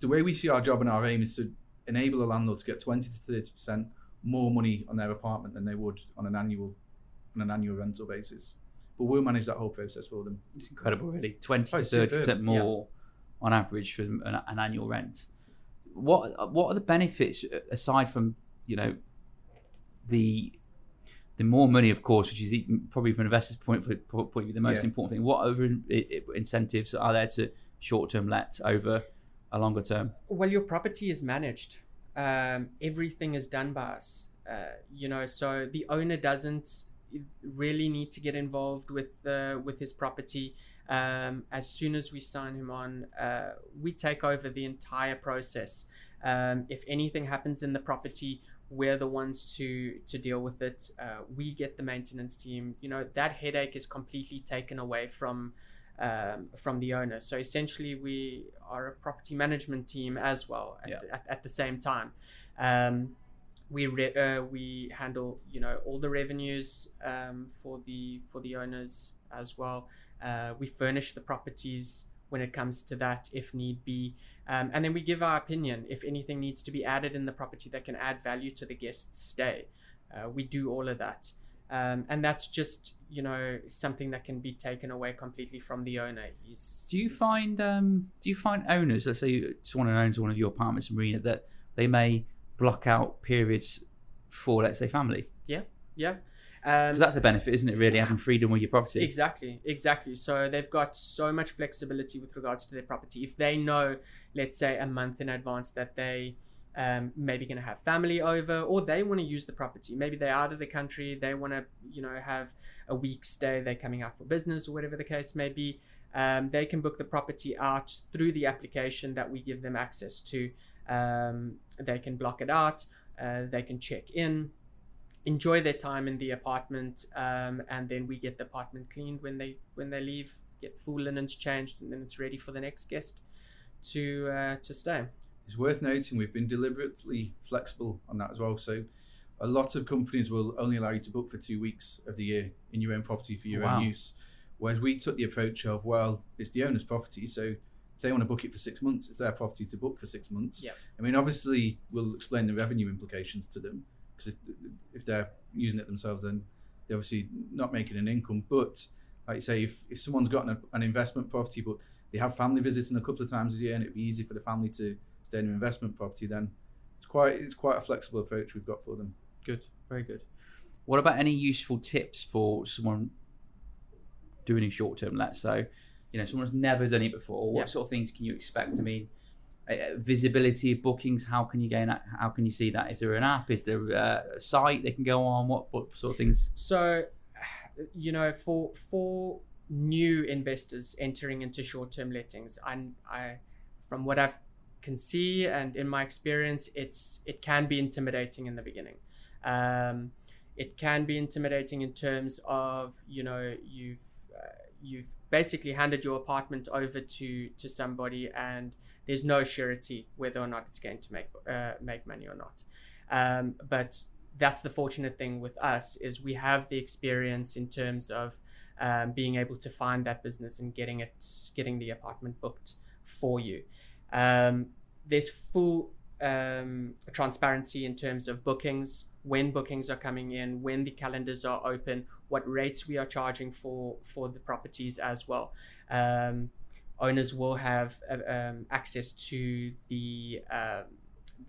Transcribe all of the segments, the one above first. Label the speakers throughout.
Speaker 1: the way we see our job and our aim is to enable a landlord to get 20 to 30 percent more money on their apartment than they would on an annual on an annual rental basis. But we'll manage that whole process for them.
Speaker 2: It's incredible, really. Twenty
Speaker 1: Oh,
Speaker 2: to
Speaker 1: 30
Speaker 2: percent more on average for an, an annual rent. What what are the benefits uh, aside from you know the the more money, of course, which is probably from an investor's point of view the most
Speaker 1: Yeah.
Speaker 2: important thing. What other incentives are there to short term let over a longer term?
Speaker 3: Well, your property is managed. Um, everything is done by us. Uh, you know, so the owner doesn't really need to get involved with uh, with his property. Um, as soon as we sign him on, uh, we take over the entire process. Um, if anything happens in the property, we're the ones to to deal with it. Uh, we get the maintenance team. You know, that headache is completely taken away from um, from the owner. So essentially, we are a property management team as well at,
Speaker 2: Yeah.
Speaker 3: at, at the same time. Um, we re- uh, we handle you know all the revenues um, for the for the owners as well. Uh, we furnish the properties when it comes to that if need be, um, and then we give our opinion if anything needs to be added in the property that can add value to the guest's stay. Uh, we do all of that. Um, and that's just you know something that can be taken away completely from the owner. He's,
Speaker 2: Do you
Speaker 3: he's-
Speaker 2: find um, do you find owners, let's say someone owns one of your apartments in Marina, that they may block out periods for let's say family?
Speaker 3: Yeah. Yeah. Um,
Speaker 2: Because that's a benefit, isn't it? Really having freedom with your property.
Speaker 3: Exactly, exactly. So they've got so much flexibility with regards to their property. If they know, let's say, a month in advance that they um, maybe going to have family over, or they want to use the property. Maybe they're out of the country. They want to, you know, have a week stay. They're coming out for business or whatever the case may be. Um, they can book the property out through the application that we give them access to. Um, they can block it out. Uh, they can check in enjoy their time in the apartment um, and then we get the apartment cleaned when they when they leave get full linens changed and then it's ready for the next guest to uh, to stay
Speaker 1: It's worth noting we've been deliberately flexible on that as well. So a lot of companies will only allow you to book for two weeks of the year in your own property for your
Speaker 2: Wow.
Speaker 1: own use. Whereas we took the approach of, well, it's the owner's property, so if they want to book it for six months, it's their property to book for six months.
Speaker 3: Yeah.
Speaker 1: I mean, obviously, we'll explain the revenue implications to them because if, if they're using it themselves, then they're obviously not making an income. But like you say, if, if someone's got an, an investment property, but they have family visiting a couple of times a year, and it'd be easy for the family to stay in investment property, then it's quite it's quite a flexible approach we've got for them.
Speaker 2: Good, very good. What about any useful tips for someone doing a short term let? So, you know, someone's never done it before. What
Speaker 3: Yeah.
Speaker 2: sort of things can you expect? I mean, uh, visibility of bookings. How can you gain that? How can you see that? Is there an app? Is there uh, a site they can go on? What what sort of things?
Speaker 3: so you know for for new investors entering into short-term lettings i i from what i can see and in my experience it's it can be intimidating in the beginning. Um, it can be intimidating in terms of you know you've uh, you've basically handed your apartment over to to somebody and there's no surety whether or not it's going to make uh, make money or not. Um, but that's the fortunate thing with us is we have the experience in terms of um, being able to find that business and getting it getting the apartment booked for you um, there's full um, transparency in terms of bookings when bookings are coming in when the calendars are open what rates we are charging for for the properties as well um, owners will have uh, um, access to the um,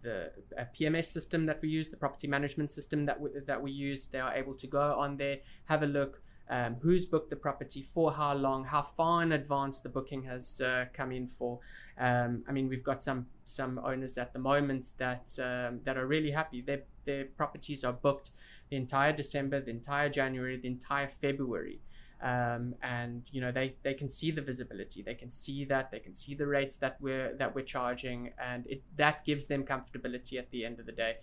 Speaker 3: the uh, PMS system that we use, the property management system that we, that we use. They are able to go on there, have a look, um, who's booked the property for how long, how far in advance the booking has uh, come in for. Um, I mean, we've got some some owners at the moment that um, that are really happy. Their their properties are booked the entire December, the entire January, the entire February. Um, and you know they, they can see the visibility they can see that they can see the rates that we're that we're charging and it that gives them comfortability at the end of the day